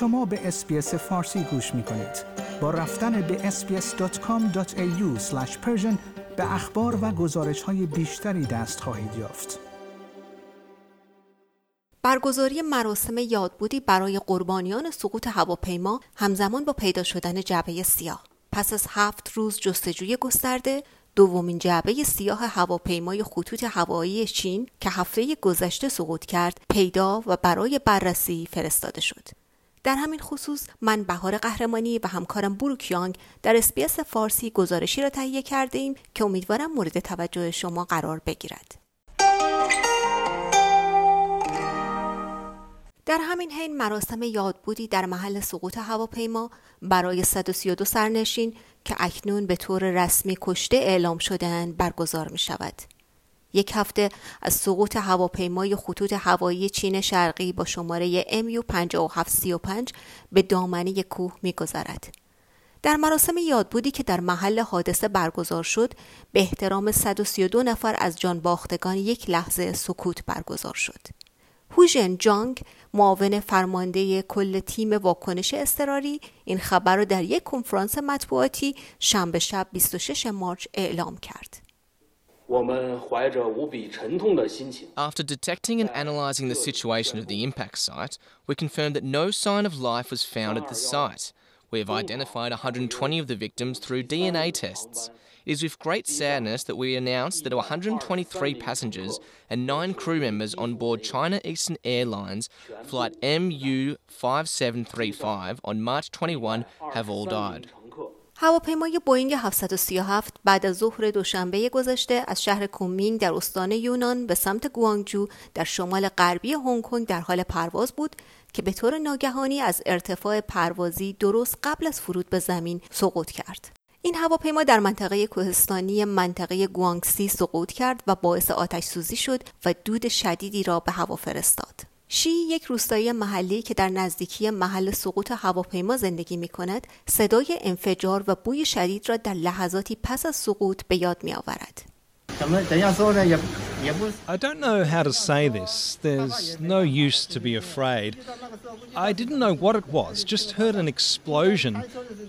شما به اسپیس فارسی گوش می کنید. با رفتن به sbs.com.au به اخبار و گزارش های بیشتری دست خواهید یافت. برگزاری مراسم یادبودی برای قربانیان سقوط هواپیما همزمان با پیدا شدن جعبه سیاه. پس از هفت روز جستجوی گسترده، دومین جعبه سیاه هواپیمای خطوط هوایی چین که هفته گذشته سقوط کرد پیدا و برای بررسی فرستاده شد. در همین خصوص من بهار قهرمانی و همکارم بروکیانگ در SBS فارسی گزارشی را تهیه کرده ایم که امیدوارم مورد توجه شما قرار بگیرد. در همین حین مراسم یادبودی در محل سقوط هواپیما برای 132 سرنشین که اکنون به طور رسمی کشته اعلام شدهاند برگزار می شود. یک هفته از سقوط هواپیمای خطوط هوایی چین شرقی با شماره MU 5735 به دامنه کوه میگذرد. در مراسم یادبودی که در محل حادثه برگزار شد به احترام 132 نفر از جان باختگان یک لحظه سکوت برگزار شد. هوژن جانگ معاون فرمانده کل تیم واکنش اضطراری این خبر را در یک کنفرانس مطبوعاتی شنبه شب 26 مارچ اعلام کرد. After detecting and analysing the situation of the impact site, we confirmed that no sign of life was found at the site. We have identified 120 of the victims through DNA tests. It is with great sadness that we announce that 123 passengers and 9 crew members on board China Eastern Airlines flight MU5735 on March 21 have all died. هواپیمای بوینگ 737 بعد از ظهر دوشنبه گذشته از شهر کومینگ در استان یونان به سمت گوانگجو در شمال غربی هنگ کنگ در حال پرواز بود که به طور ناگهانی از ارتفاع پروازی درست قبل از فرود به زمین سقوط کرد. این هواپیما در منطقه کوهستانی منطقه گوانگسی سقوط کرد و باعث آتش سوزی شد و دود شدیدی را به هوا فرستاد. شی یک روستایی محلی که در نزدیکی محل سقوط هواپیما زندگی می کند صدای انفجار و بوی شدید را در لحظاتی پس از سقوط به یاد می آورد. I don't know how to say this. There's no use to be afraid. I didn't know what it was, just heard an explosion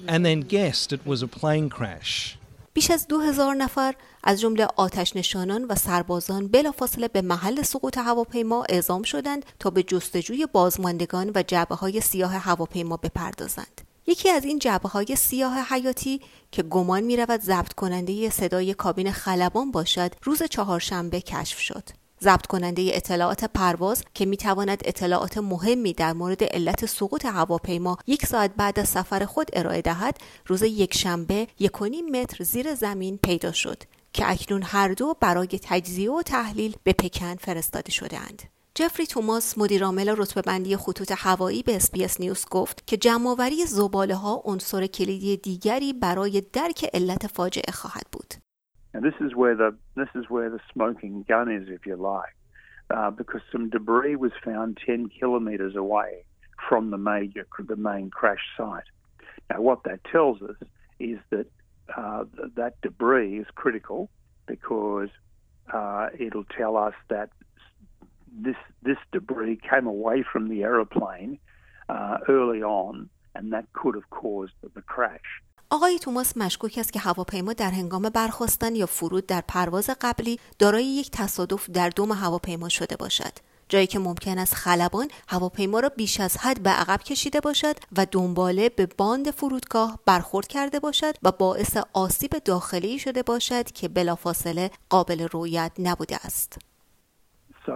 and then guessed it was a plane crash. بیش از دو هزار نفر از جمله آتش نشانان و سربازان بلافاصله به محل سقوط هواپیما اعزام شدند تا به جستجوی بازماندگان و جعبه های سیاه هواپیما بپردازند. یکی از این جعبه های سیاه حیاتی که گمان می رود ضبط کننده صدای کابین خلبان باشد روز چهارشنبه کشف شد. ضبط کننده اطلاعات پرواز که می تواند اطلاعات مهمی در مورد علت سقوط هواپیما یک ساعت بعد از سفر خود ارائه دهد روز یکشنبه یک متر زیر زمین پیدا شد که اکنون هر دو برای تجزیه و تحلیل به پکن فرستاده شدهاند. جفری توماس مدیرعامل رتبه بندی خطوط هوایی به SBS News گفت که جمعآوری زباله ها عنصر کلیدی دیگری برای درک علت فاجعه خواهد بود. And this is where the this is where the smoking gun is, if you like, uh, because some debris was found 10 kilometres away from the major the main crash site. Now, what that tells us is that uh, that debris is critical because uh, it'll tell us that this this debris came away from the aeroplane uh, early on, and that could have caused the crash. آقای توماس مشکوک است که هواپیما در هنگام برخواستن یا فرود در پرواز قبلی دارای یک تصادف در دوم هواپیما شده باشد. جایی که ممکن است خلبان هواپیما را بیش از حد به عقب کشیده باشد و دنباله به باند فرودگاه برخورد کرده باشد و باعث آسیب داخلی شده باشد که بلافاصله قابل رویت نبوده است. So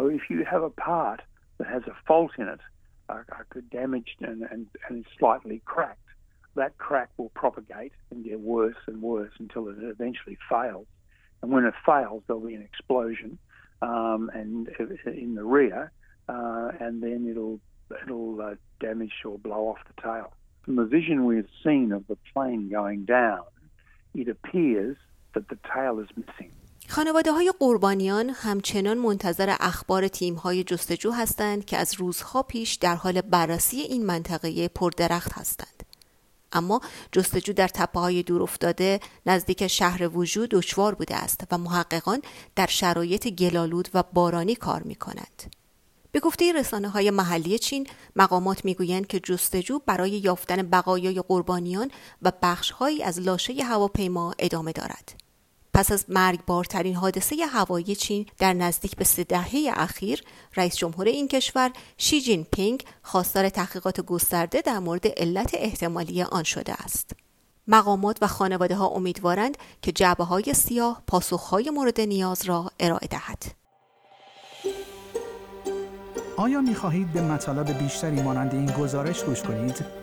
that crack will propagate and get worse and worse until it eventually fails. And when it fails, there'll be an explosion um, and in the rear, uh, and then it'll it'll uh, damage or blow off the tail. From the vision we've seen of the plane going down, it appears that the tail is missing. خانواده های قربانیان همچنان منتظر اخبار تیم های جستجو هستند که از روزها پیش در حال بررسی این منطقه پردرخت هستند. اما جستجو در تپه های دور افتاده نزدیک شهر وجود دشوار بوده است و محققان در شرایط گلالود و بارانی کار می کنند. به گفته رسانه های محلی چین مقامات می‌گویند که جستجو برای یافتن بقایای قربانیان و بخشهایی از لاشه هواپیما ادامه دارد. پس از مرگبارترین حادثه هوایی چین در نزدیک به سه دهه اخیر رئیس جمهور این کشور شی جین پینگ خواستار تحقیقات گسترده در مورد علت احتمالی آن شده است مقامات و خانواده ها امیدوارند که جعبه های سیاه پاسخهای مورد نیاز را ارائه دهد آیا می خواهید به مطالب بیشتری مانند این گزارش گوش کنید؟